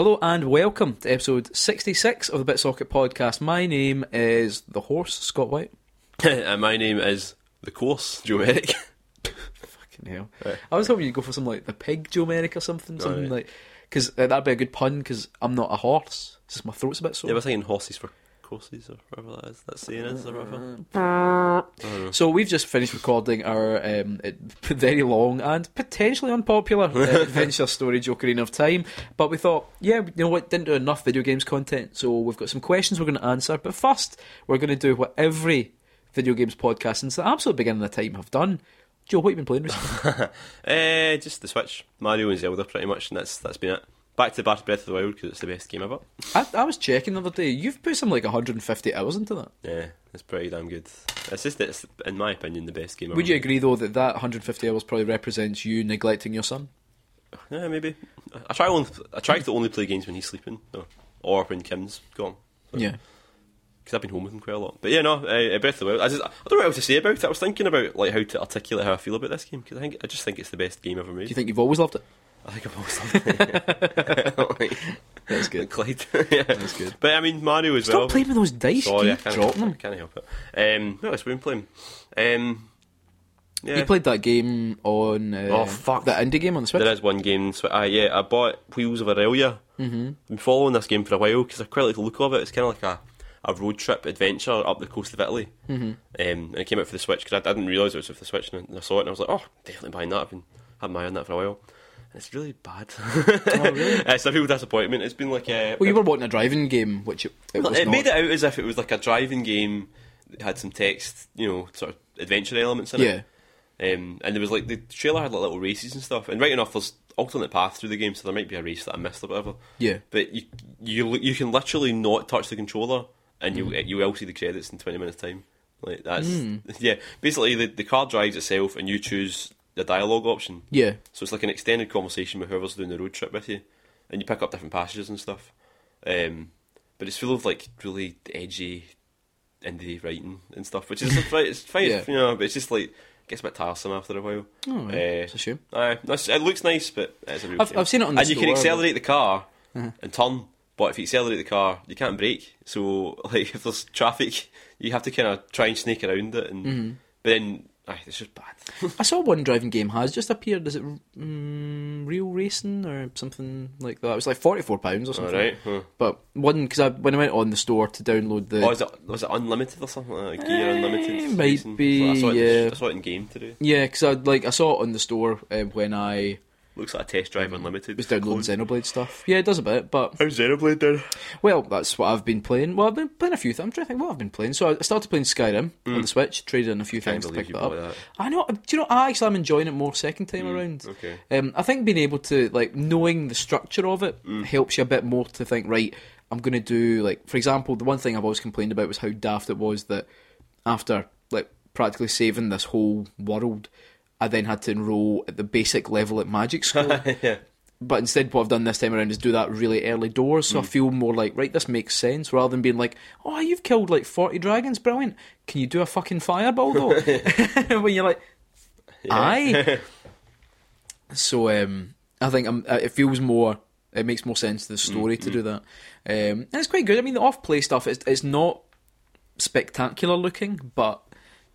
Hello and welcome to episode 66 of the BitSocket podcast. My name is the horse, Scott White. and my name is the course, Joe Merrick. Fucking hell. I was hoping you'd go for something like the pig Joe Merrick or something. Something right. like. Because uh, that'd be a good pun because I'm not a horse. It's just my throat's a bit sore. yeah, I was thinking horses for courses or whatever that is. Saying is. So we've just finished recording our um, very long and potentially unpopular uh, adventure story Ocarina of Time, but we thought, yeah, you know what, didn't do enough video games content, so we've got some questions we're going to answer. But first, we're going to do what every video games podcast since the absolute beginning of the time have done. Joe, what have you been playing recently? Eh, just the Switch, Mario and Zelda, pretty much, and that's that's been it. Back to the Breath of the Wild because it's the best game ever. I, I was checking the other day. You've put some like 150 hours into that. Yeah, it's pretty damn good. It's just it's in my opinion the best game ever. Would you agree though that that 150 hours probably represents you neglecting your son? Yeah, maybe. I try only, I try to only play games when he's sleeping, or, or when Kim's gone. Yeah. because I've been home with him quite a lot. But yeah, no, uh, Breath of the Wild. I just I don't know what else to say about it. I was thinking about like how to articulate how I feel about this game because I think I just think it's the best game ever made. Do you think you've always loved it? I think I've always loved. That's good. Clyde. yeah. That's good. But I mean Mario as Stop well. Stop playing with those dice. Sorry, I can't, dropping I them. can't help it. Um, have we been playing? Um, yeah. You played that game on uh, Oh, fuck. that indie game on the Switch. There is one game. So, uh, yeah, I bought Wheels of Aurelia. Mm-hmm. I've been following this game for a while because I quite like the look of it. It's kind of like a, a road trip adventure up the coast of Italy. Mm-hmm. Um, and it came out for the Switch because I, I didn't realise it was for the Switch and I saw it and I was like, oh, definitely buying that. I've been had my eye on that for a while. It's really bad. it's a real disappointment. It's been like a. Oh, well, you were wanting a driving game, which it, it was it made it out as if it was like a driving game that had some text, you know, sort of adventure elements in Yeah. it. Um, and there was like the trailer had like little races and stuff. And right enough, there's alternate paths through the game, so there might be a race that I missed or whatever. Yeah. But you you you can literally not touch the controller, and you Mm. you will see the credits in twenty minutes time. Like that's yeah. Basically, the the car drives itself, and you choose the dialogue option. Yeah. So it's like an extended conversation with whoever's doing the road trip with you, and you pick up different passages and stuff. Um, but it's full of like really edgy indie writing and stuff, which is fine. It's fine, Yeah. you know. But it's just like gets a bit tiresome after a while. Oh. Uh, it's a shame. That's- it looks nice, but it's a real I've- I've seen it on the and you can Uh-huh. accelerate the car and turn. But if you accelerate the car, you can't brake. So, like, if there's traffic, you have to kind of try and snake around it. And Mm-hmm. but then, aye, it's just bad. I saw one driving game has just appeared. Is it mm, Real Racing or something like that? It was like forty four pounds or something. right. Huh. But one because I when I went on the store to download the Oh, is it, was it unlimited or something like? Gear Eh, unlimited? might racing? be, I saw, it, yeah. I saw it in game today. yeah, because I like I saw it on the store um, when I Looks like a test drive unlimited. was downloading Xenoblade stuff. Yeah, it does a bit, but How's Xenoblade done? Well, that's what I've been playing. Well, I've been playing a few things. I'm trying to think what I've been playing. So I started playing Skyrim on the Switch, traded in a few Mm. Things to pick that up. that. I know. Do you know? I actually am enjoying it more second time around. Mm, okay. Um, I think being able to like knowing the structure of it Mm. helps you a bit more to think. Right, I'm going to do like, for example, the one thing I've always complained about was how daft it was that after like practically saving this whole world, I then had to enroll at the basic level at Magic School. yeah. But instead, what I've done this time around is do that really early doors, so I feel more like, right, this makes sense, rather than being like, oh, you've killed like 40 dragons, brilliant. Can you do a fucking fireball though? when you're like, aye. so um, I think I'm, uh, it feels more, it makes more sense to the story to do that. Um, and it's quite good. I mean, the off play stuff, it's, it's not spectacular looking, but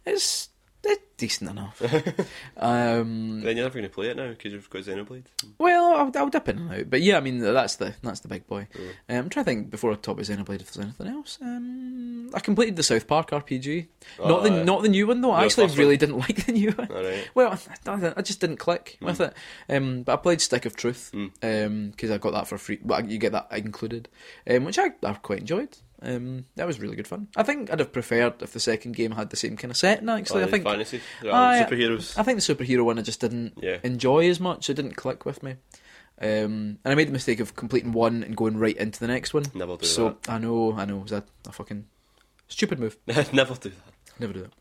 it's, it's decent enough. um, Then you're never going to play it now because you've got Xenoblade. well, I'll, I'll dip in and out, but yeah, I mean that's the that's the big boy. Um, I'm trying to think before I talk about Xenoblade if there's anything else. Um, I completed the South Park RPG, not the Oh, aye. not the new one though. I actually really one? didn't like the new one. Alright. Well, I, I just didn't click with it. Um, but I played Stick of Truth Hmm. because I got that for free. Well, you get that included, um, which I, I quite enjoyed. Um, that was really good fun. I think I'd have preferred if the second game had the same kind of setting. Actually, Oh, I think fantasy. Yeah, superheroes. I think the superhero one I just didn't Yeah. enjoy as much. It didn't click with me. Um, and I made the mistake of completing one and going right into the next one. Never do that. so I know, I know, it was a, a fucking stupid move. never do that. Never do that.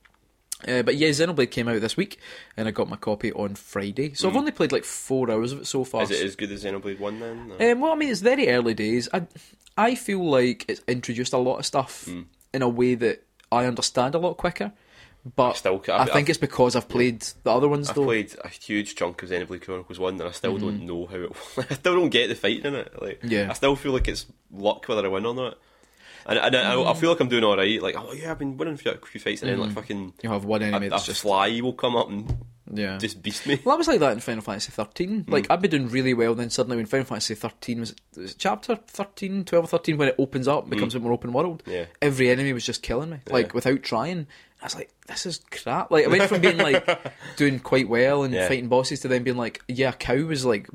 Uh, but yeah, Xenoblade came out this week, and I got my copy on Friday. So I've only played like four hours of it so far. Hmm. Is it as good as Xenoblade 1 then? Um, well, I mean, it's very early days. I, I feel like it's introduced a lot of stuff Hmm. in a way that I understand a lot quicker. but still I I've- think I've- it's because I've played the other ones I've though. played a huge chunk of Xenoblade Chronicles One, and I still don't know how it. I still don't get the fighting in it. Like, Yeah. I still feel like it's luck whether I win or not. And, and I, I feel like I'm doing all right. Like, oh yeah, I've been winning a few, a few fights, and then like fucking You have one enemy a that's just fly will come up and yeah. just beast me. Well, that was like that in Final Fantasy Hmm. 13. Like, I'd be doing really well, then suddenly when Final Fantasy 13 was, was it chapter 13, 12 or 13, when it opens up, becomes a more open world, Hmm. Yeah. every enemy was just killing me, like, without trying. I was like, this is crap. Like, I went from being, like, doing quite well and Yeah. fighting bosses to then being like, yeah, a cow was, like,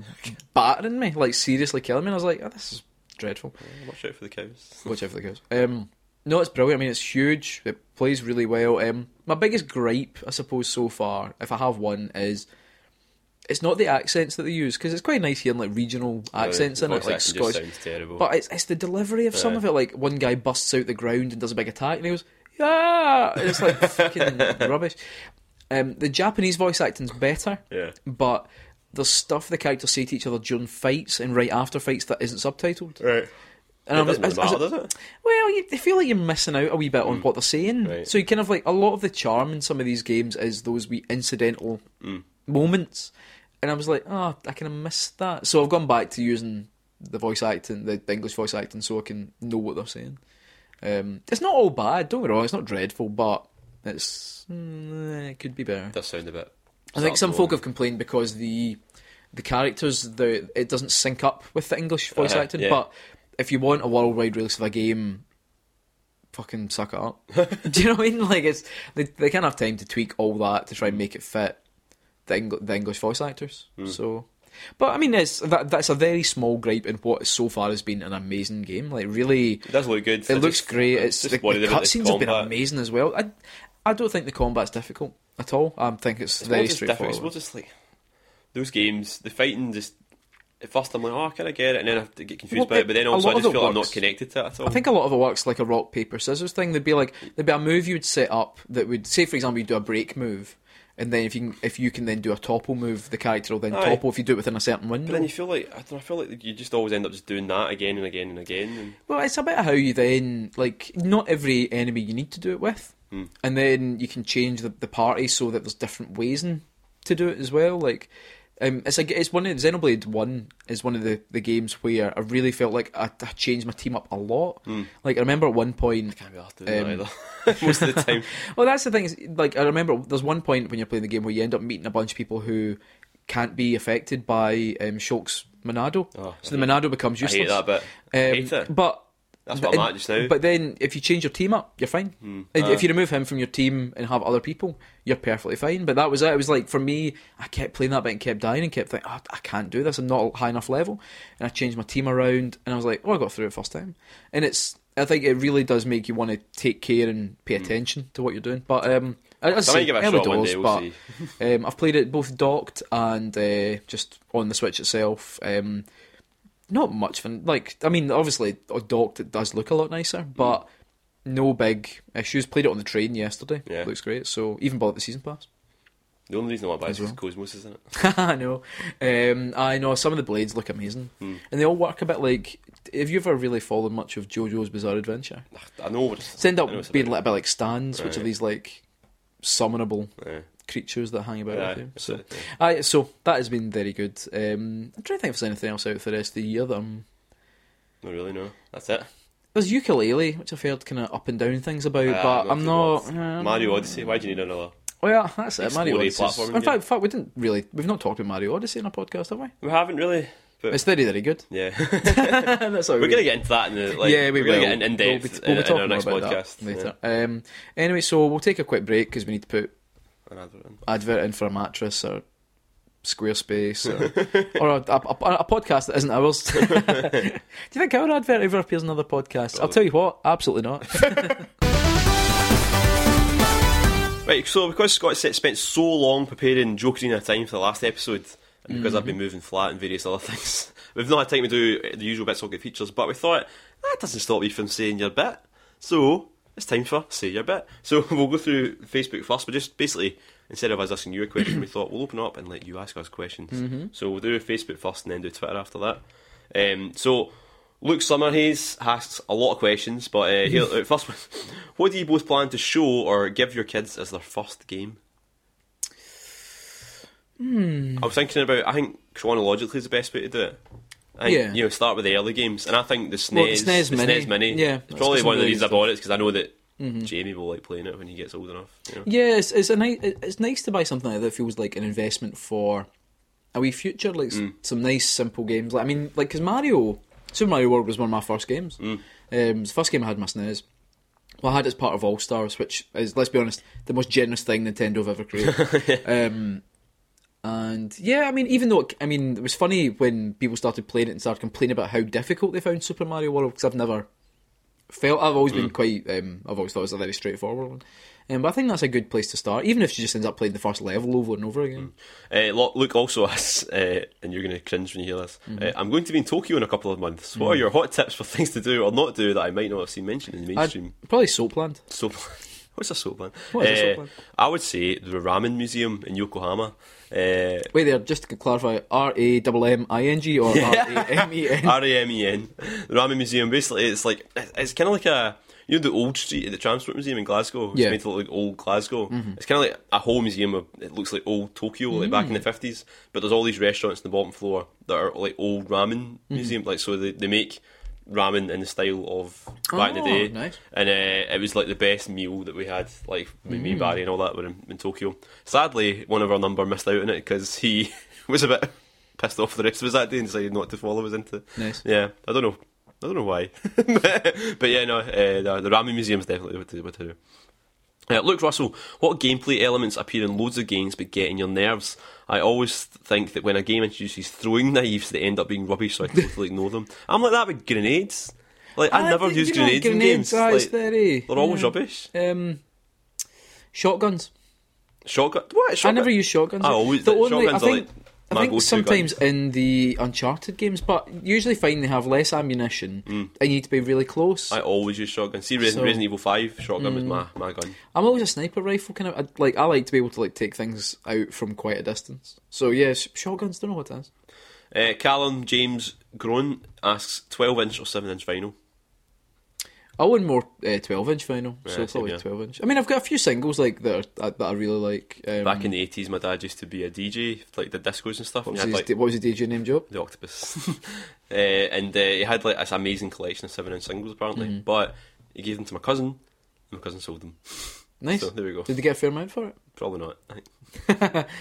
battering me, like, seriously killing me. And I was like, oh, this is dreadful. Watch out for the cows. watch out for the goes. Um, no, it's brilliant. I mean, it's huge. It plays really well. Um, my biggest gripe, I suppose, so far, if I have one, is it's not the accents that they use because it's quite nice hearing like regional accents The in it, like Scottish. But it's it's the delivery of some of it. Like one guy busts out the ground and does a big attack, and he goes, "Yeah," and it's like fucking rubbish. Um, the Japanese voice acting's better, yeah, but there's stuff the characters say to each other during fights and right after fights that isn't subtitled. right. And it I was- doesn't really I was- matter, does it? well, you I feel like you're missing out a wee bit on what they're saying. Right. So you kind of like a lot of the charm in some of these games is those wee incidental moments, and I was like, oh, I kind of missed that. So I've gone back to using the voice acting, the, the English voice acting, so I can know what they're saying. Um, it's not all bad. Don't get me wrong; it's not dreadful, but it's mm, it could be better. It does sound a bit. I think some folk have complained because the the characters the it doesn't sync up with the English voice Uh-huh, acting. yeah. But if you want a worldwide release of a game, fucking suck it up. Do you know what I mean? Like it's they they can't have time to tweak all that to try and make it fit the Eng- the English voice actors. Hmm. So. But I mean, it's that that's a very small gripe in what so far has been an amazing game. Like really, It does look good. it I looks just- great. It's the, the cutscenes have been amazing as well. I I don't think the combat's difficult at all. I think it's, It's very just different. It's more just like those games. The fighting just. At first, I'm like, oh, can I kind of get it, and then I have to get confused Well, by it. But then also, I just it feel I'm not connected to it at all. I think a lot of it works like a rock paper scissors thing. There'd be like there'd be a move you would set up that would say, for example, you do a break move, and then if you can, if you can then do a topple move, the character will then Aye. topple if you do it within a certain window. But then you feel like I don't know, I feel like you just always end up just doing that again and again and again. And Well, it's about how you then like not every enemy you need to do it with, Hmm. and then you can change the, the party so that there's different ways in to do it as well. Like, um, it's like it's one of Xenoblade One is one of the, the games where I really felt like I, I changed my team up a lot. Like I remember at one point can't be doing Um, either. Most of the time, Well, that's the thing. Is, like, I remember there's one point when you're playing the game where you end up meeting a bunch of people who can't be affected by um, Shulk's Monado. Oh, so the Monado becomes I useless. hate that bit. I Um, hate it. But That's what I'm at just now. But then, if you change your team up, you're fine. Ah. If you remove him from your team and have other people, you're perfectly fine. But that was it. It was like for me, I kept playing that bit and kept dying and kept thinking, oh, I can't do this. I'm not high enough level. And I changed my team around, and I was like, oh, I got through it first time. And it's, I think it really does make you want to take care and pay attention to what you're doing. But um, I, I Hmm. I might say, give it a shot one doors, day. We'll but um, I've played it both docked and uh, just on the Switch itself. Um, not much fun. Like, I mean, obviously, a docked it does look a lot nicer, but no big issues. Played it on the train yesterday. Yeah. Looks great. So even bought the season pass. The only reason I want to buy this is well. Cosmos, isn't it? I know. Um, I know some of the blades look amazing, Hmm. and they all work a bit like. Have you ever really followed much of JoJo's Bizarre Adventure? I know. It's, It's end up being a little bit like stands, which are these like summonable Yeah. Creatures that hang about Yeah, with you. So, it, yeah. Aye, so that has been very good. Um, I'm trying to think if there's anything else out for the rest of the year that I'm. Not really, no. That's it. There's ukulele, which I've heard kind of up and down things about, Ah, but not I'm not. um, Mario Odyssey. Why do you need another? Oh yeah, that's it. Mario Odyssey. In fact, in fact, we didn't really. We've not talked about Mario Odyssey in a podcast, have we? We haven't really. But It's very, very good. yeah, that's we're gonna get into that in the like. yeah, we are gonna will. get in, in depth We'll be, we'll be in, in our next podcast later. Um, anyway, so we'll take a quick break because we need to put Yeah. An advert in. advert in for a mattress or Squarespace or, or a, a, a, a podcast that isn't ours. Do you think our advert ever appears in other podcasts? I'll tell you what, absolutely not. Right, so because Scott spent so long preparing Jokerina time for the last episode, and because I've been Mm-hmm. moving flat and various other things, we've not had time to do the usual bits of good features, but we thought, that doesn't stop you from saying your bit. So, it's time for Say Your Bit. So, we'll go through Facebook first, but just basically, instead of us asking you a question, we thought we'll open up and let you ask us questions. Mm-hmm. So, we'll do Facebook first and then do Twitter after that. Um, so, Luke Summerhays asks a lot of questions, but uh, here, uh, first one. What do you both plan to show or give your kids as their first game? Hmm. I was thinking about. I think chronologically is the best way to do it. I Yeah. You know, start with the early games, and I think the SNES, Well, the SNES Mini. Mini, Yeah, it's probably one of the reasons I bought it because I know that Jamie will like playing it when he gets old enough. You know? Yeah, it's, it's a nice. It's nice to buy something like that feels like an investment for a wee future, like s- some nice simple games. Like I mean, like because Mario, Super Mario World was one of my first games. Um, it's the first game I had my SNES. Well, I had it as part of All Stars, which is, let's be honest, the most generous thing Nintendo have ever created. um, and yeah, I mean, even though it, I mean, it was funny when people started playing it and started complaining about how difficult they found Super Mario World because I've never felt. I've always been quite. Um, I've always thought it was a very straightforward one. Um, but I think that's a good place to start, even if she just ends up playing the first level over and over again. Uh, Luke also asks, uh, and you're going to cringe when you hear this. Mm-hmm. Uh, I'm going to be in Tokyo in a couple of months. What are your hot tips for things to do or not do that I might not have seen mentioned in the I'd, mainstream? probably Soapland. Soap. What's a soapland? What is a Uh, soapland? I would say the Ramen Museum in Yokohama. Uh, Wait there, just to clarify, R A M M I N G or R A M E N? R A M E N. The Ramen Museum. Basically, it's like it's kind of like a you know the old street at the Transport Museum in Glasgow. It's Yeah. Mm-hmm. made to look like old Glasgow. It's kind of like a whole museum of it looks like old Tokyo, like back in Mm. the fifties. But there's all these restaurants on the bottom floor that are like old ramen Mm-hmm. museum. Like so they they make ramen in the style of back in the Oh, day. nice. And uh, it was like the best meal that we had, like me, Mm. me Barry and all that were in, in Tokyo. Sadly, one of our number missed out on it because he was a bit pissed off the rest of us that day and decided not to follow us into. Nice. Yeah, I don't know. I don't know why. but yeah, no, uh, the, the Ramen Museum is definitely what to, what to do. Uh, Luke Russell, what gameplay elements appear in loads of games but get in your nerves? I always think that when a game introduces throwing knives, they end up being rubbish, so I totally ignore them. I'm like that with grenades. Like I, I never use know, grenades, in grenades, games. ah, Like, very- they're always yeah. rubbish. Um, shotguns. Shotgun. What? Shotgun? I never use shotguns. I always the only, I shotguns are think, like I think sometimes in the Uncharted games, but usually find they have less ammunition and you need to be really close. Mm. I always use shotgun. See, Resident, So- Mm. Resident Evil Five, shotgun was my, my gun. I'm always a sniper rifle kind of. I, like I like to be able to like take things out from quite a distance. So yeah, shotguns. Don't know what it is. Uh, Callum James Groan asks, 12 inch or 7 inch vinyl? I want more uh, 12 inch vinyl, so Yeah, same probably 12 inch. I mean, I've got a few singles like that are, that I really like. Um, Back in the 80s, my dad used to be a DJ, like the discos and stuff. what and was, his, like, what was his DJ name, Joe? the Octopus. uh, and uh, he had like this amazing collection of 7 inch singles, apparently. Mm-hmm. But he gave them to my cousin, and my cousin sold them. Nice. So there we go. Did they get a fair amount for it? Probably not.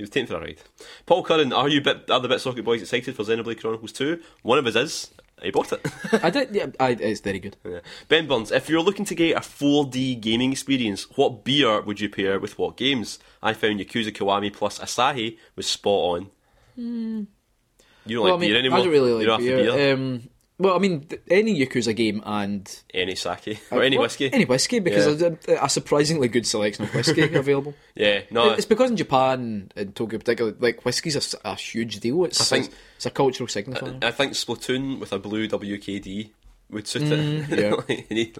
He was taken for a ride. Paul Curran, are you bit, are the Bitsocket boys excited for Xenoblade Chronicles 2? One of us is. He bought it. I did. Yeah, I, it's very good. Yeah. Ben Burns, if you're looking to get a 4D gaming experience, what beer would you pair with what games? I found Yakuza Kiwami plus Asahi was spot on. You don't well, like I mean, beer anymore? I don't really you like beer. beer. Um, well, I mean, any Yakuza game and any sake or any well, whiskey. any whiskey because Yeah. there's a, a surprisingly good selection of whiskey available. Yeah, no, It's because in Japan and Tokyo particularly, like whiskey's a huge deal. It's I think- it's, a cultural signifier. I think Splatoon with a blue WKD would suit it. Mm, yeah.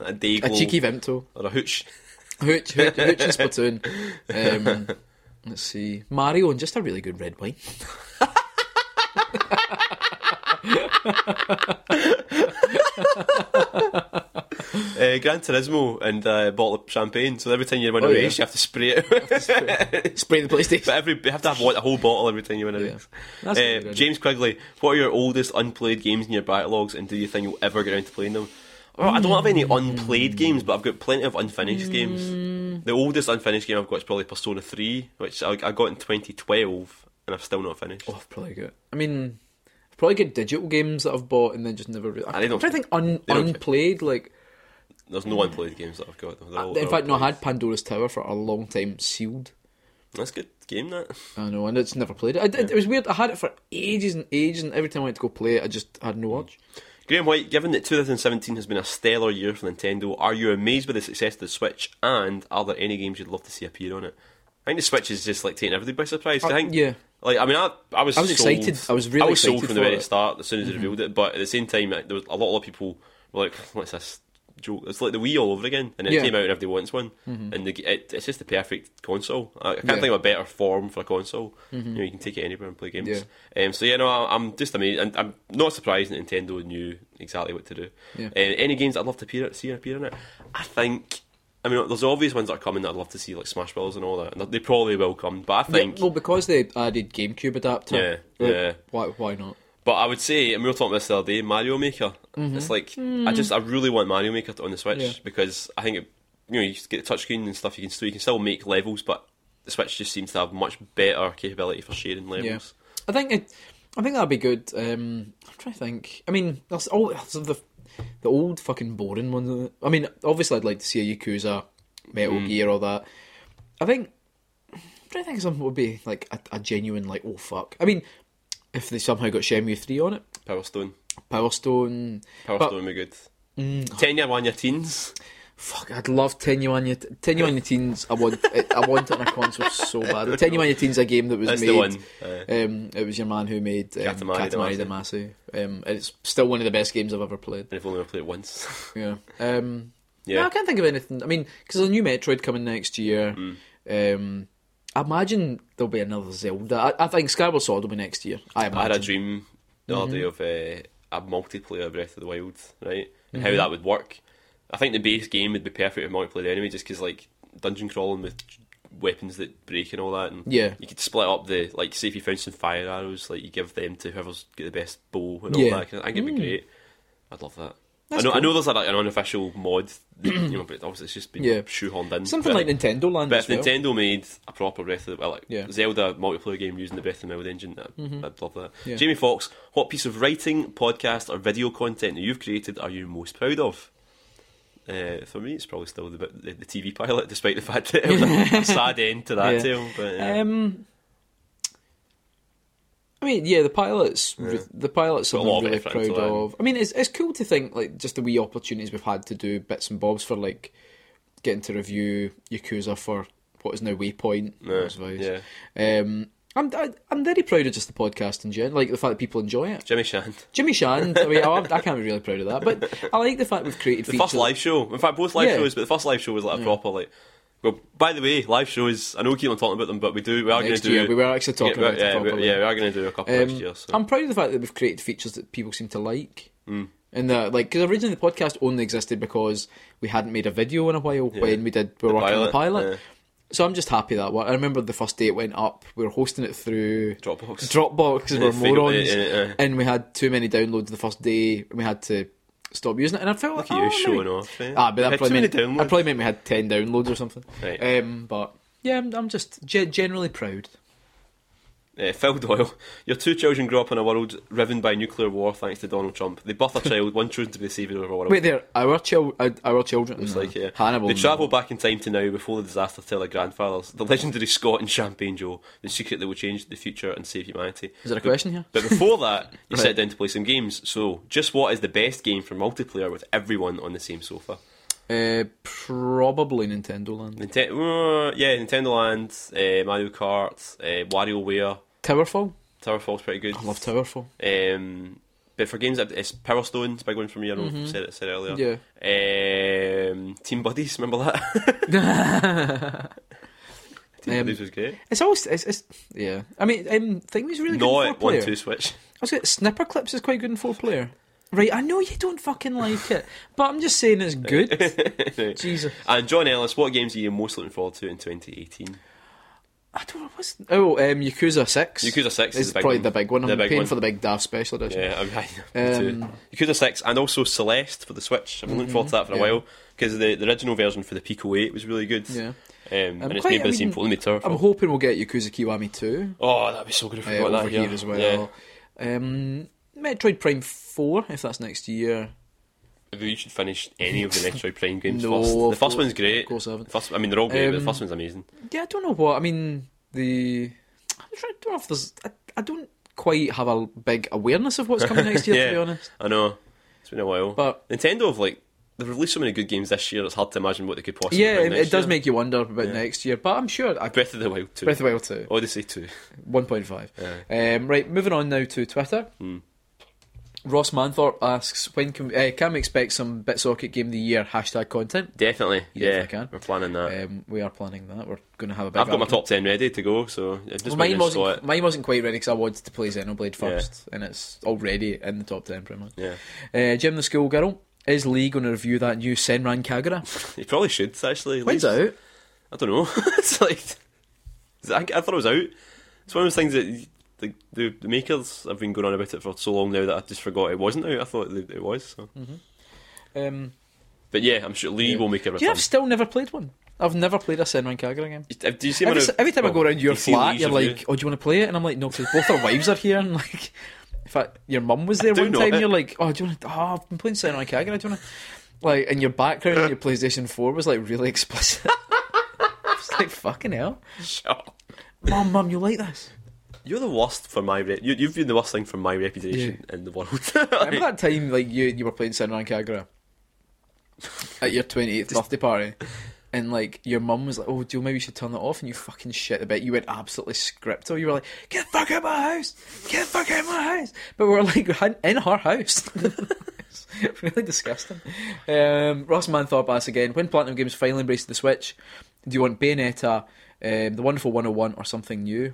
Like, a a cheeky Vimto, or a hooch. hooch, hooch, hooch and Splatoon. Um, let's see, Mario and just a really good red wine. Uh, Gran Turismo and uh, a bottle of champagne. So every time you win a Oh, yeah. race, you have to spray it. Spray the PlayStation. But every you have to have a whole bottle every time you win a Yeah. race. Uh. James Quigley, what are your oldest unplayed games in your backlogs, and do you think you'll ever get around to playing them? Well, I don't have any unplayed games, but I've got plenty of unfinished Hmm. games. The oldest unfinished game I've got is probably Persona 3, which I, I got in 2012, and I've still not finished. Oh, I've probably got. I mean, probably got digital games that I've bought and then just never. Really, Ah, I'm don't- trying to think un, unplayed. Like, There's no unplayed games that I've got. All- in fact, no, I had. Pandora's Tower for a long time sealed. That's a good game, that. I know, and it's never played it. I did, It was weird. I had it for ages and ages, and every time I went to go play it, I just had no watch. Graham White, given that 2017 has been a stellar year for Nintendo, are you amazed by the success of the Switch, and are there any games you'd love to see appear on it? I think the Switch is just like taking everybody by surprise. 'cause I Uh, think, yeah. Like I mean, I, I was I was sold- excited. I was really I was sold excited from the very it. Mm-hmm. start as soon as they revealed it. But at the same time, there was a lot of people were like, "What's this joke. It's like the Wii all over again, and it Yeah. came out and everybody wants one, and the, it, it's just the perfect console. I, I can't Yeah. Mm-hmm. think of a better form for a console. You know, you can take it anywhere and play games. Um, so yeah, no, I- I'm just amazed, and I'm not surprised that Nintendo knew exactly what to do. Yeah. Uh, any games I'd love to appear, see appear in it, I think. I mean, there's obvious ones that are coming that I'd love to see, like Smash Bros and all that, and they probably will come. But I think Yeah, well, because they added GameCube adapter. Yeah, like, yeah. Why? Why not? But I would say, and we were talking about this the other day, Mario Maker. It's like I just I really want Mario Maker on the Switch Yeah. because I think it, you know you get the touchscreen and stuff. You can still you can still make levels, but the Switch just seems to have much better capability for sharing levels. I think it. I think that'd be good. Um, I'm trying to think. I mean, there's all there's the the old fucking boring ones. I mean, obviously, I'd like to see a Yakuza, Metal Mm. Gear, all that. I think. I'm trying to think of something that would be like a, a genuine like oh fuck. I mean, if they somehow got Shenmue three on it, Power Stone, Power Stone. Power But- Stone would be good. Tenya Wanya Teens. Fuck, I'd love Tenya Wanya. Tenuanya Teens. I want. It, I want it on a console so bad. Tenya Wanya Teens, a game that was That's made. the one. Uh, Um, it was your man who made um, Katamari Katamari Damacy. Um, it's still one of the best games I've ever played. and I've only ever played it once. Yeah. Um, Yeah. No, I can't think of anything. I mean, because there's a new Metroid coming next year. Mm. Um, I imagine there'll be another Zelda. I, I think Skyward Sword will be next year. I I had a dream the other day Mm-hmm. of uh, a multiplayer Breath of the Wild, right? And Mm-hmm. how that would work. I think the base game would be perfect for multiplayer anyway, just because like dungeon crawling with weapons that break and all that, and Yeah. you could split up the like, say if you found some fire arrows, like you give them to whoever's got the best bow and all Yeah. that. I think it'd be hmm. great. I'd love that. That's I know, I know there's like an unofficial mod, that, you know, but obviously it's just been Yeah. shoehorned in. Something But- like Nintendo Land but if well. Nintendo made a proper Breath of the well, like Yeah. Zelda multiplayer game using the Breath of the Wild engine, I'd, mm-hmm. I'd love that. Yeah. Jamie Fox, what piece of writing, podcast, or video content that you've created are you most proud of? Uh, for me, it's probably still the, bit- the, the TV pilot, despite the fact that it was a sad end to that Yeah. tale. But yeah. Um, I mean, yeah, the pilots, the pilots, I'm really proud of. I mean, it's it's cool to think like just the wee opportunities we've had to do bits and bobs for like getting to review Yakuza for what is now Waypoint. Yeah, yeah. Um, I'm I, I'm very proud of just the podcast in general, like the fact that people enjoy it. Jimmy Shand. Jimmy Shand, I mean, I, I can't be really proud of that, but I like the fact we've created The features. first live show. In fact, both live Yeah. shows, but the first live show was like a proper like. Well, by the way, live shows. I know we keep on talking about them, but we do. We are going next to do. year. We were actually talking yeah, about yeah, it we- properly. yeah, we are going to do a couple Um, next year. So. I'm proud of the fact that we've created features that people seem to like. Mm. And that, like, because originally the podcast only existed because we hadn't made a video in a while when we did we were The working on the pilot, pilot. So I'm just happy that one. I remember the first day it went up, we were hosting it through Dropbox. Dropbox we're morons, yeah, yeah, and we had too many downloads the first day, and we had to stop using it. And I felt Look like at you oh, showing maybe- off. eh? Ah, but that probably meant that probably meant we had ten downloads or something. Right. Um, but yeah, I'm, I'm just ge- generally proud. Uh, Phil Doyle, your two children grew up in a world riven by nuclear war thanks to Donald Trump. They birth a child, one chosen to be the saviour of our world. Wait there, our chil- uh, our children. Looks like, yeah. Hannibal. They travel back in time to now before the disaster to tell their grandfathers. The legendary Scott and Champagne Joe, the secret that will change the future and save humanity. Is there a question here? But before that, you Right. sit down to play some games. So, just what is the best game for multiplayer with everyone on the same sofa? Uh, probably Nintendo Land. Ninte- uh, yeah, Nintendo Land, uh, Mario Kart, uh, WarioWare, Towerfall. Towerfall's pretty good. I love Towerfall. Um, but for games, it's Power Stone's big one for me. I know I said it said it earlier. Yeah. Um, Team Buddies, remember that? Team Um, Buddies was great. It's always it's, it's yeah. I mean, um, Thingy's really good in Not four one two switch. I was going Snipperclips is quite good in four player. Right, I know you don't fucking like it, but I'm just saying it's good. Jesus, And John Ellis, what games are you most looking forward to in 2018? I don't know what's oh um, Yakuza Six. Yakuza 6 is is the probably one. the big one. I'm The big paying one. for the big DAF special edition. Yeah, I'm right. Me too. Um, Yakuza 6 and also Celeste for the Switch. I've been looking forward to that for a Mm-hmm. yeah. while because the, the original version for the Pico 8 was really good. Yeah. Um, and I'm it's quite- made by I the same mean. I'm hoping we'll get Yakuza Kiwami 2 Oh, that'd be so good if we uh, got over that here yeah. as well. Yeah. Um, Metroid Prime 4, if that's next year. Maybe we should finish any of the Metroid Prime games No, first. The first course- one's great. of course I haven't. The first, I mean, they're all great, but Um, the first one's amazing. Yeah, I don't know what. I mean, the. I don't know if there's. I, I don't quite have a big awareness of what's coming next year, yeah, to be honest. I know. It's been a while. But- Nintendo have, like, they've released so many good games this year, it's hard to imagine what they could possibly Yeah, it, next it does year. make you wonder about Yeah. next year, but I'm sure. I, Breath of the Wild 2. Breath of the Wild 2, Odyssey 2. 1.5. Um, right, moving on now to Twitter. Hmm. Ross Manthorpe asks, when can, uh, can we expect some BitSocket Game of the Year hashtag content? Definitely, You yeah. can. We're planning that. Um, we are planning that. We're going to have a big I've got my top ten ready to go, so yeah, just Well, mine wasn't. it. Mine wasn't quite ready because I wanted to play Xenoblade Yeah. first, and it's already in the top ten pretty much. Yeah, Uh, Jim the Schoolgirl is Lee going to review that new Senran Kagura? he probably should actually. When's out? I don't know. it's like I, I thought it was out. It's one of those things that the, the the makers have been going on about it for so long now that I just forgot it wasn't out. I thought it, was. So. Um, But yeah, I'm sure Lee Yeah. will make a do you. I've still never played one. I've never played a Senran Kagura game. Uh, Do you see Every, a- every time I go around your you flat, you're like, "Oh, do you want to play it?" And I'm like, "No, because both our wives are here." And like, in fact, your mum was there one time. it. You're like, "Oh, do you want to?" Oh, I've been playing Senran Kagura. Do you want to? Like, and your background on your PlayStation Four was like really explicit. it's like fucking hell, Shut up. mum, mum, you like this? You're the worst for my re- you, you've been the worst thing for my reputation in the world. Remember that time like you you were playing Senran Kagura at your 28th birthday party, and like your mum was like, "Oh, Joe, maybe you should turn that off," and you fucking shit a bit. You went absolutely scripto. You were like, "Get the fuck out of my house! Get the fuck out of my house!" But we are like in her house. Really disgusting. Um, Ross Manthorpe asks again: When Platinum Games finally embraced the Switch, do you want Bayonetta, um, the Wonderful 101, or something new?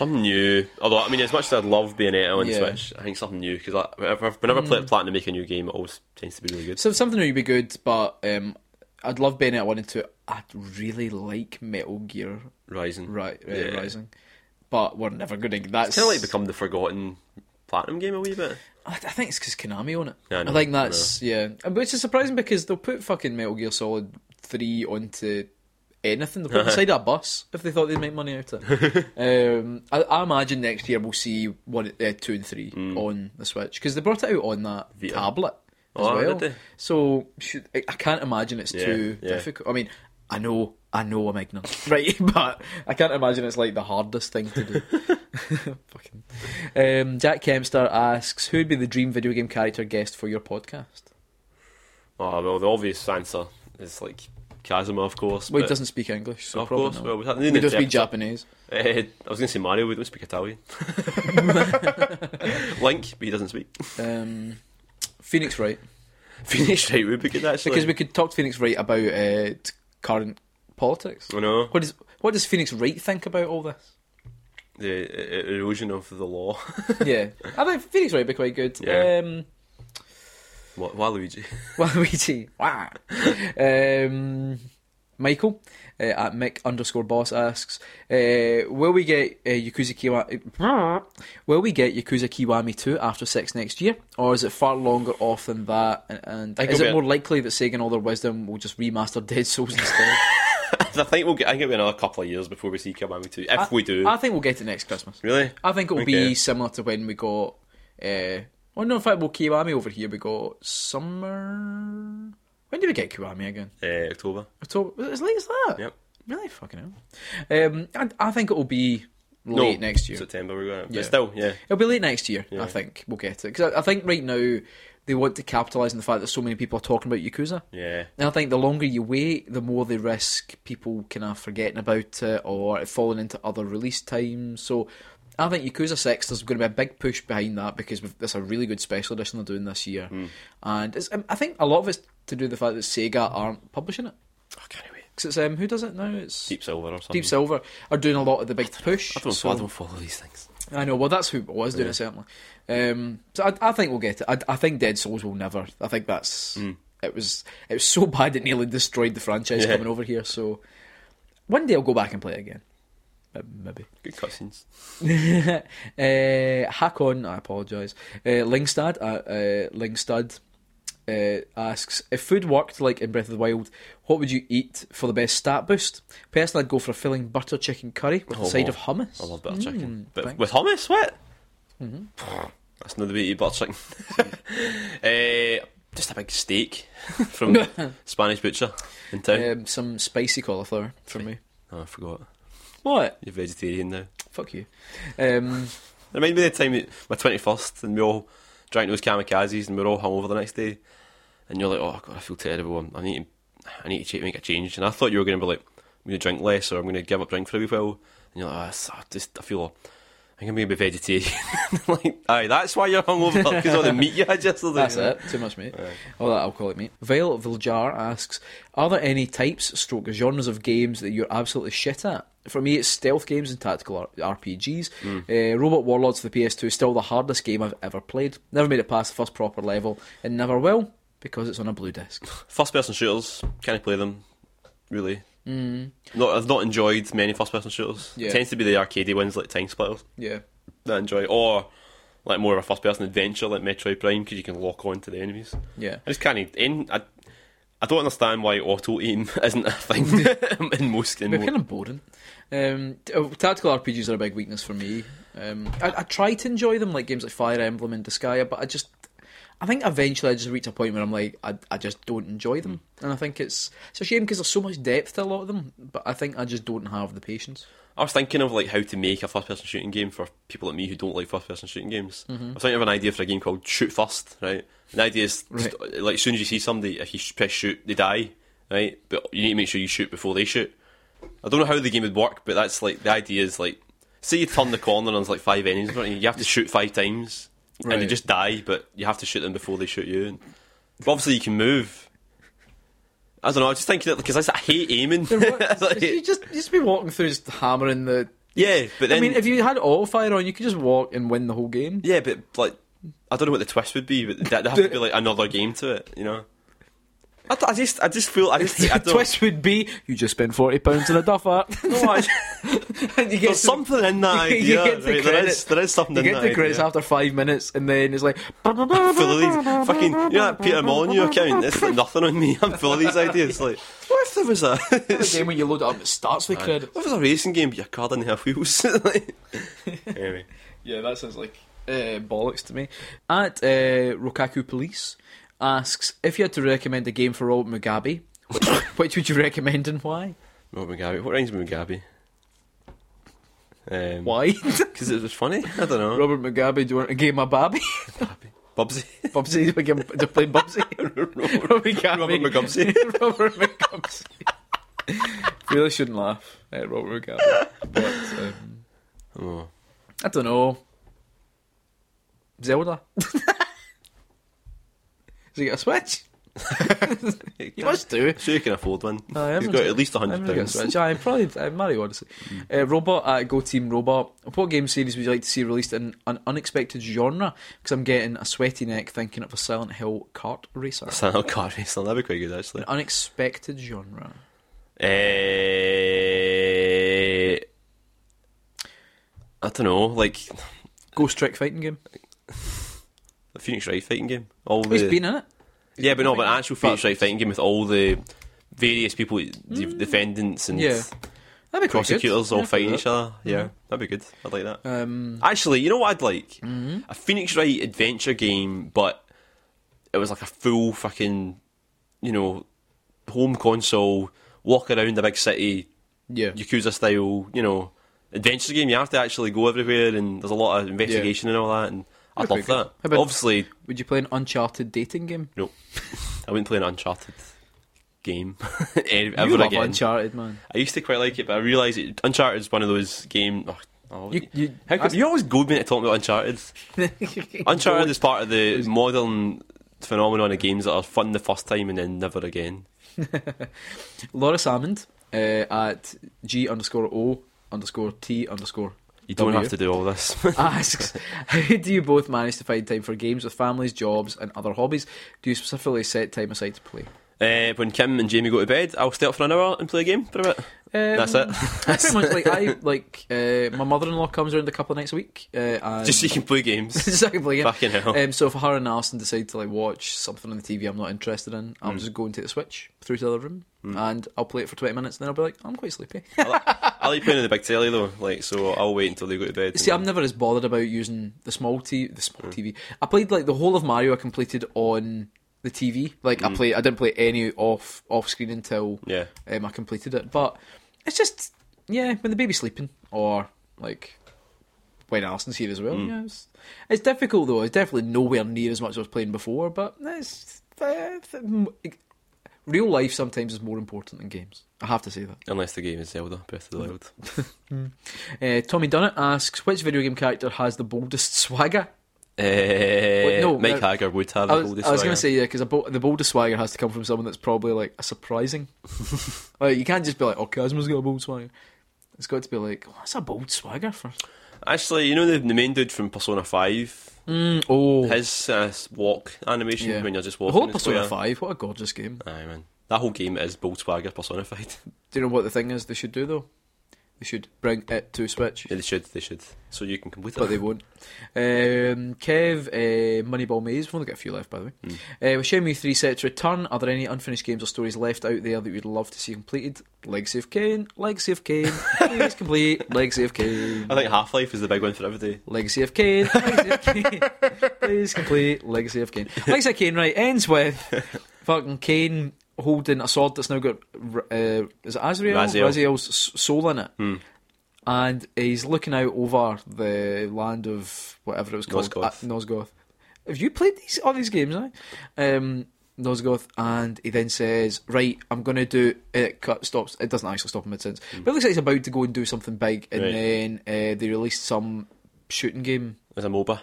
Something new. Although I mean, as much as I'd love Bayonetta on Yeah. Switch, I think something new because whenever, whenever play Platinum to make a new game, it always tends to be really good. So something new would be good, but um, I'd love Bayonetta 1 and 2. I'd really like Metal Gear Rising, right? uh, Yeah. Rising, but we're never going to. That's It's kind of like become the forgotten Platinum game a wee bit. I, I think it's because Konami on it. Yeah, I I, know, think I that's yeah, Uh, which is surprising because they'll put fucking Metal Gear Solid Three onto anything. They'll put it beside a bus if they thought they'd make money out of it. um, I, I imagine next year we'll see one, uh, two, and three on the Switch because they brought it out on that Mm. Vita. tablet as Oh, well. So should, I can't imagine it's Yeah, too yeah. difficult. I mean, I know, I know I'm ignorant, right? but I can't imagine it's like the hardest thing to do. Fucking. Um, Jack Kempster asks, "Who would be the dream video game character guest for your podcast?" Oh well, the obvious answer is like Kazuma, of course. Well, he but- doesn't speak English, so of probably course. not. Well, we, had- we don't speak. Japanese. Uh, I was going to say Mario. We don't speak Italian. Link, but he doesn't speak. Um, Phoenix Wright, Phoenix Wright would be good actually. because we could talk to Phoenix Wright about uh, t- current politics. I know What does what does Phoenix Wright think about all this? the uh, erosion of the law. yeah, I think Phoenix Wright would be quite good. Yeah. Um, Waluigi. Waluigi. Wah. um, Michael uh, at Mick underscore boss asks, uh, will we get uh, Yakuza Kiwami? Will we get Yakuza Kiwami two after six next year, or is it far longer off than that? And, and is it more likely that Sega and all their wisdom will just remaster Dead Souls instead? I think we'll get. I think it'll be another couple of years before we see Kiwami two. If I- we do, I think we'll get it next Christmas. really. I think it'll Okay. be similar to when we got. Uh, well, no, in fact, well, Kiwami over here we got summer. When did we get Kiwami again? Uh, October. October. As late as that? Yep. Really fucking hell. Um, I, I think it'll be late no, next year. September. We're going. But Yeah. still, yeah. It'll be late next year. Yeah. I think we'll get it because I, I think right now they want to capitalise on the fact that so many people are talking about Yakuza. Yeah. And I think the longer you wait, the more they risk people kind of forgetting about it or it falling into other release times. So I think Yakuza 6, there's going to be a big push behind that because there's a really good special edition they're doing this year. Hmm. And it's, um, I think a lot of it's to do with the fact that Sega aren't publishing it. I can't wait. Because it's, um, who does it now? It's Deep Silver or something. Deep Silver are doing a lot of the big push. I don't, so- I don't follow these things. I know. Well, that's who was doing Yeah. it certainly. Um, so I, I think we'll get it. I, I think Dead Souls will never. I think that's it was it was so bad it nearly destroyed the franchise Yeah. coming over here. So one day I'll go back and play it again. Maybe. Good cutscenes. uh, hack on. I apologise. Uh, Lingstad. Uh, uh, Lingstad. Uh, asks if food worked like in Breath of the Wild, what would you eat for the best stat boost? Personally, I'd go for a filling butter chicken curry with a Oh, side of hummus. I love butter chicken. Mm, But thanks. with hummus, what? That's not the way to eat butter chicken. uh, just a big steak from Spanish Butcher in town. Um, some spicy cauliflower from me. oh, I forgot. What? You're vegetarian now. Fuck you. Um, Remind me of the time, my 21st, and we all drank those kamikazes and we were all hungover the next day. And you're like, oh, God, I feel terrible. I need to, I need to make a change. And I thought you were going to be like, I'm going to drink less or I'm going to give up drink for a wee while. And you're like, oh, I just, I feel, I'm going to be a bit vegetarian. like, aye, that's why you're hungover because all the meat you had yesterday. That's it. Too much meat. All that alcoholic meat. Vale Viljar asks, are there any types, stroke genres of games that you're absolutely shit at? For me, it's stealth games and tactical R- RPGs. Uh, Robot Warlords for the PS2 is still the hardest game I've ever played. Never made it past the first proper level, and never will because it's on a blue disc. First person shooters, can't play them, really. Mm. Not, I've not enjoyed many first person shooters. Yeah. It tends to be the arcadey ones like Time Splitters Yeah. that I enjoy. Or like more of a first person adventure like Metroid Prime because you can lock on to the enemies. Yeah. I just can't. In, I, I don't understand why auto aim isn't a thing in most. In They're kind of boring. Um, uh, tactical RPGs are a big weakness for me. Um, I, I try to enjoy them, like games like Fire Emblem and Disgaea, but I just, I think eventually I just reach a point where I'm like, I, I just don't enjoy them, hmm. and I think it's it's a shame because there's so much depth to a lot of them, but I think I just don't have the patience. I was thinking of like how to make a first person shooting game for people like me who don't like first person shooting games. Mm-hmm. I was thinking of an idea for a game called Shoot First, right? The idea is just, like as soon as you see somebody, if you press shoot, they die, right? But you need to make sure you shoot before they shoot. I don't know how the game would work, but that's like the idea is like say you turn the corner and there's like five enemies in front of you, you have to shoot five times and they just die, but you have to shoot them before they shoot you. And but obviously you can move. I don't know. I just think that because I hate aiming. Like, you just you just be walking through, just hammering the. yeah, but then I mean, if you had auto fire on, you could just walk and win the whole game. Yeah, but like, I don't know what the twist would be, but there has to be like another game to it, you know. I, I just, I just feel, I just, I the twist would be you just spend forty pounds on a duffer, No, I, and you get there's something in that you idea. get the right? there, is, there is something You in get that the credits idea. after five minutes, and then it's like full of these fucking, you know that Peter Molyneux account? It's like nothing on me. I'm full of these ideas. Like, what if there was a, game when you load it up, it starts with credits. what if there was a racing game, but your car didn't have wheels? like, anyway, Yeah, that sounds like uh, bollocks to me. At uh, Rokaku Police asks if you had to recommend a game for Robert Mugabe, which, which would you recommend and why? Robert Mugabe. What rhymes with Mugabe? Um, Why? Because it was funny. I don't know. Robert Mugabe, do you want a game of Babby? Bubsy. Bubsy, we give to play Bubsy. Robert Mugabe. Robert McGubsy. Robert McGubsy. really shouldn't laugh at Robert Mugabe, but um, Oh. I don't know. Zelda. Has he got a Switch? He must do. Sure, you can afford one. Aye, He's everyone's got at least a hundred Everyone's got a pounds. Switch. Aye, probably uh, Mario Odyssey. Uh, Robot at Go Team Robot. What game series would you like to see released in an unexpected genre? Because I'm getting a sweaty neck thinking of a Silent Hill kart racer. Silent Car Racing, that'd be quite good actually. An unexpected genre. Eh, I don't know, like Ghost Trick fighting game. the Phoenix Wright fighting game. All He's the been in it. yeah, but no, but an actual Phoenix Wright fighting game with all the various people, the defendants and Mm. Yeah. That'd be quite good. prosecutors all Yeah, fighting each other. Yeah, that'd be good. I'd like that. that. Um, Actually, you know what I'd like? Mm-hmm. A Phoenix Wright adventure game, but it was like a full fucking, you know, home console, walk around the big city, yeah. Yakuza style, you know, adventure game. You have to actually go everywhere, and there's a lot of investigation and all that. And I'd love that. How about- Obviously, Would you play an Uncharted dating game? no, I wouldn't play an Uncharted game ever you love again. Uncharted, man. I used to quite like it, but I realised Uncharted is one of those games. Oh, oh, You- you- how could, you always goad me to talk about Uncharted. Uncharted is part of the modern phenomenon of games that are fun the first time and then never again. Laura Salmond uh, at G underscore O underscore T underscore You don't have to do all this. Ah, asks, how do you both manage to find time for games with families, jobs, and other hobbies? Do you specifically set time aside to play? Uh, when Kim and Jamie go to bed, I'll stay up for an hour and play a game for a bit. Um, That's it. Pretty much like I like uh, my mother-in-law comes around a couple of nights a week, uh, and Just so you can play games. Just so I can play a game. Fucking hell. Um, so if her and Alison decide to like watch something on the TV I'm not interested in. I'll just go and take the Switch through to the other room, and I'll play it for twenty minutes, and then I'll be like, I'm quite sleepy. I like playing on the big telly though, like so. I'll wait until they go to bed. See, I'm never as bothered about using the small t the small TV. I played like the whole of Mario. I completed on the TV. Like I play, I didn't play any off off screen until Yeah. um, I completed it. But it's just yeah, when the baby's sleeping or like when Alison's here as well. Yeah, it's, it's difficult though. It's definitely nowhere near as much as I was playing before. But it's uh, real life sometimes is more important than games. I have to say that. Unless the game is Zelda Breath of the Wild. Uh, Tommy Dunnett asks, which video game character has the boldest swagger? Uh, no, Mike no. Haggar would have I was, I was going to say yeah, because bo- the boldest swagger has to come from someone that's probably like a surprising. like you can't just be like, "Oh, Kazma's got a bold swagger." It's got to be like, "What's a bold swagger for?" Actually, you know the, the main dude from Persona 5? Mm, oh, His uh, walk animation Yeah. when you're just the walking. whole Persona Five. What a gorgeous game. Aye, man. That whole game is Bold Swagger personified. Do you know what the thing is? They should do though. They should bring it to Switch, yeah, they should, they should. So you can complete it. but they won't. Um, Kev, uh, Moneyball Maze. We've only got a few left, by the way. Mm. Uh, with Shenmue 3 set to return, are there any unfinished games or stories left out there that you'd love to see completed? Legacy of Kain, Legacy of Kain, please complete, Legacy of Kain. I think Half Life is the big one for everybody. Legacy of Kain, Legacy of Kain, please complete, Legacy of Kain. Legacy of Kain, right, ends with fucking Kain holding a sword that's now got, uh, is it Azrael? Raziel. Raziel's soul in it. Hmm. And he's looking out over the land of whatever it was called. Nosgoth. Uh, Nosgoth. Have you played these all these games, eh? Um, Nosgoth, and he then says, "Right, I'm going to do." It cut stops. It doesn't actually stop in mid sentence, but it looks like he's about to go and do something big, and Hmm. Right. then uh, they released some shooting game. There's a MOBA.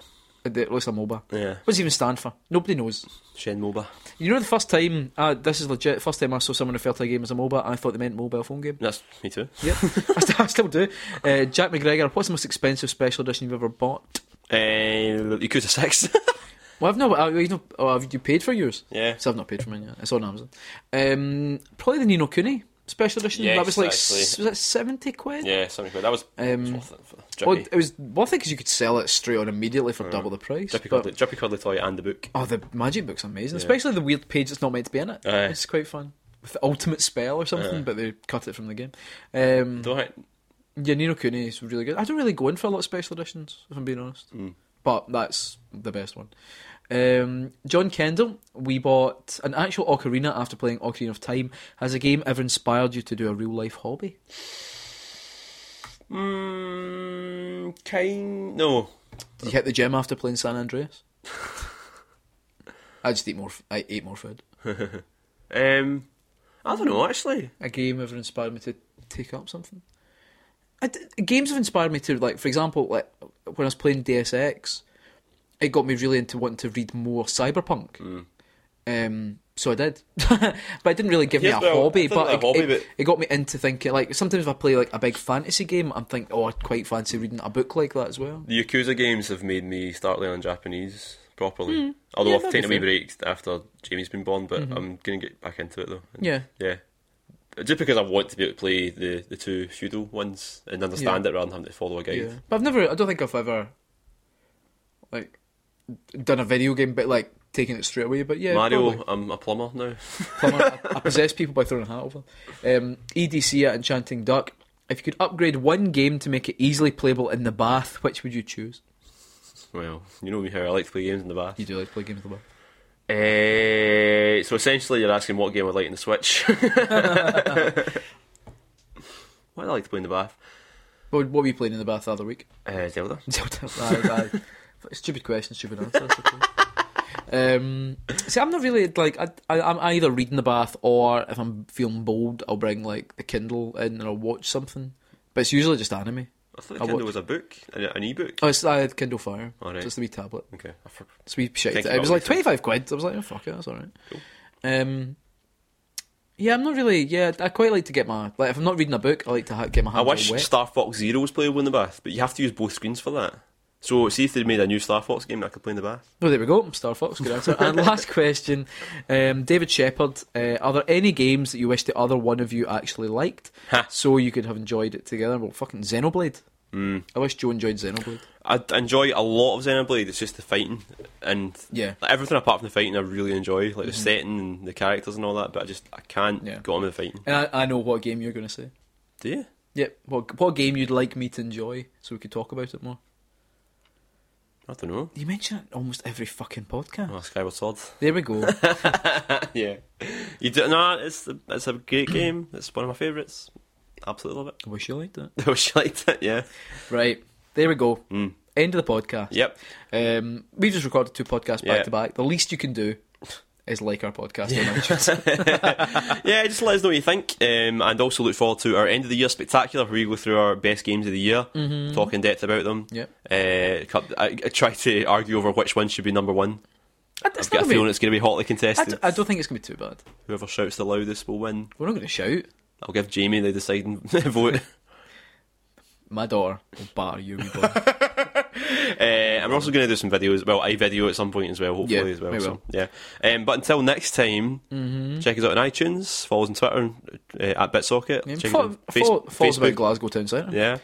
It looks like a MOBA. Yeah. What does it even stand for? Nobody knows. Shen MOBA. You know, the first time, uh, this is legit. First time I saw someone refer to a game as a MOBA, I thought they meant mobile phone game. That's me too. Yep, I, still, I still do. Uh, Jack McGregor, what's the most expensive special edition you've ever bought? Uh, Yakuza 6. Well, I've no, uh, you know, oh, have you paid for yours? yeah. So I've not paid for mine yet. It's on Amazon. Um, probably the Ni no Kuni special edition. Yes, that was like was that seventy quid? Yeah, seventy quid. that. was, Um, was worth it. Well, it was worth it because you could sell it straight on immediately for double the price. Drippy, cuddly, Toy and the book. oh, the magic book's amazing, Yeah. especially the weird page that's not meant to be in it. Aye. It's quite fun with the ultimate spell or something, Aye. but they cut it from the game. Um, Don't I? yeah, Ni no Kuni is really good. I don't really go in for a lot of special editions, if I'm being honest. Mm. but that's the best one. Um, John Kendall, we bought an actual Ocarina after playing Ocarina of Time. Has a game ever inspired you to do a real life hobby? Mm, kind. No. Did you hit the gym after playing San Andreas? I just eat more. f- I ate more food. Um, I don't know, actually. A game ever inspired me to take up something? I d- games have inspired me to like, for example, like when I was playing Deus Ex, it got me really into wanting to read more cyberpunk. Mm. Um, so I did, but it didn't really give Yes, me a well, hobby. But, not a it, hobby, it, but- it got me into thinking. Like sometimes if I play like a big fantasy game, I'm thinking, oh, I'd quite fancy reading a book like that as well. The Yakuza games have made me start learning Japanese properly. Although Hmm. Yeah, I've taken a be wee break after Jamie's been born, but Mhm. I'm going to get back into it though. Yeah, Yeah. Just because I want to be able to play the, the two feudal ones and understand it rather than having to follow a guide. yeah. But I've never. I don't think I've ever like done a video game, but like taking it straight away. But yeah, Mario, probably. I'm a plumber now. Plumber, I, I possess people by throwing a hat over. them. Um, EDC at Enchanting Duck. If you could upgrade one game to make it easily playable in the bath, which would you choose? Well, you know me how I like to play games in the bath. You do like to play games in the bath. Uh, so essentially, you're asking what game I'd like in the Switch. what do I like to play in the bath? What, what were you playing in the bath the other week? Uh, Zelda. Zelda. Aye, aye. Stupid question, stupid answer. I. Um, see, I'm not really like I, I, I'm either reading the bath or if I'm feeling bold, I'll bring like the Kindle in and I'll watch something. But it's usually just anime. I thought I Kindle watch- was a book, an, an e-book. Oh, it's I had Kindle Fire. Alright. Just a wee tablet. Okay, I for- It's a wee shit. Can't It was like twenty five quid. I was like, oh fuck it, that's alright. Cool. Um, yeah, I'm not really. Yeah, I quite like to get my like if I'm not reading a book, I like to ha- get my I hands wish wet. Star Fox Zero was playable in the bath, but you have to use both screens for that. So, see if they made a new Star Fox game that I could play in the bath. Oh, there we go. Star Fox, good answer. and last question, um, David Shepard. Uh, are there any games that you wish the other one of you actually liked, Ha. so you could have enjoyed it together? Well, fucking Xenoblade. Mm. I wish Joe enjoyed Xenoblade. I enjoy a lot of Xenoblade. It's just the fighting and Yeah. like, everything apart from the fighting. I really enjoy, like the setting and the characters and all that. But I just I can't Yeah. go on with the fighting. And I, I know what game you're going to say. Do you? Yep. What what game you'd like me to enjoy, so we could talk about it more. I don't know. You mention it almost every fucking podcast. Oh, Skyward Sword. There we go. yeah. You do no. It's a, it's a great game. It's one of my favourites. Absolutely love it. I wish you liked it. I wish you liked it. Yeah. Right. There we go. Mm. End of the podcast. Yep. Um, we've just recorded two podcasts back to back. The least you can do is like our podcast on iTunes. yeah, just let us know what you think, um, and also look forward to our end of the year spectacular, where we go through our best games of the year, talk in depth about them. Yep. Uh, I, I try to argue over which one should be number one. I, it's I've got a feeling be, it's going to be hotly contested. d- I don't think it's going to be too bad. Whoever shouts the loudest will win. We're not going to shout. I'll give Jamie the deciding vote. My door will bar you. Uh, also going to do some videos, well, a video at some point as well, hopefully Yeah, as well. we So yeah. Um, but until next time, check us out on iTunes, follow us on Twitter uh, at BitSocket, Yeah, check follow, face- follow, follow about Glasgow Town Centre. Yeah.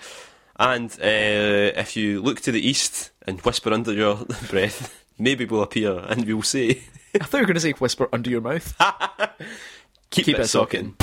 And uh, if you look to the east and whisper under your breath, maybe we'll appear and we'll say, I thought you were going to say whisper under your mouth. keep, Keep it it socking.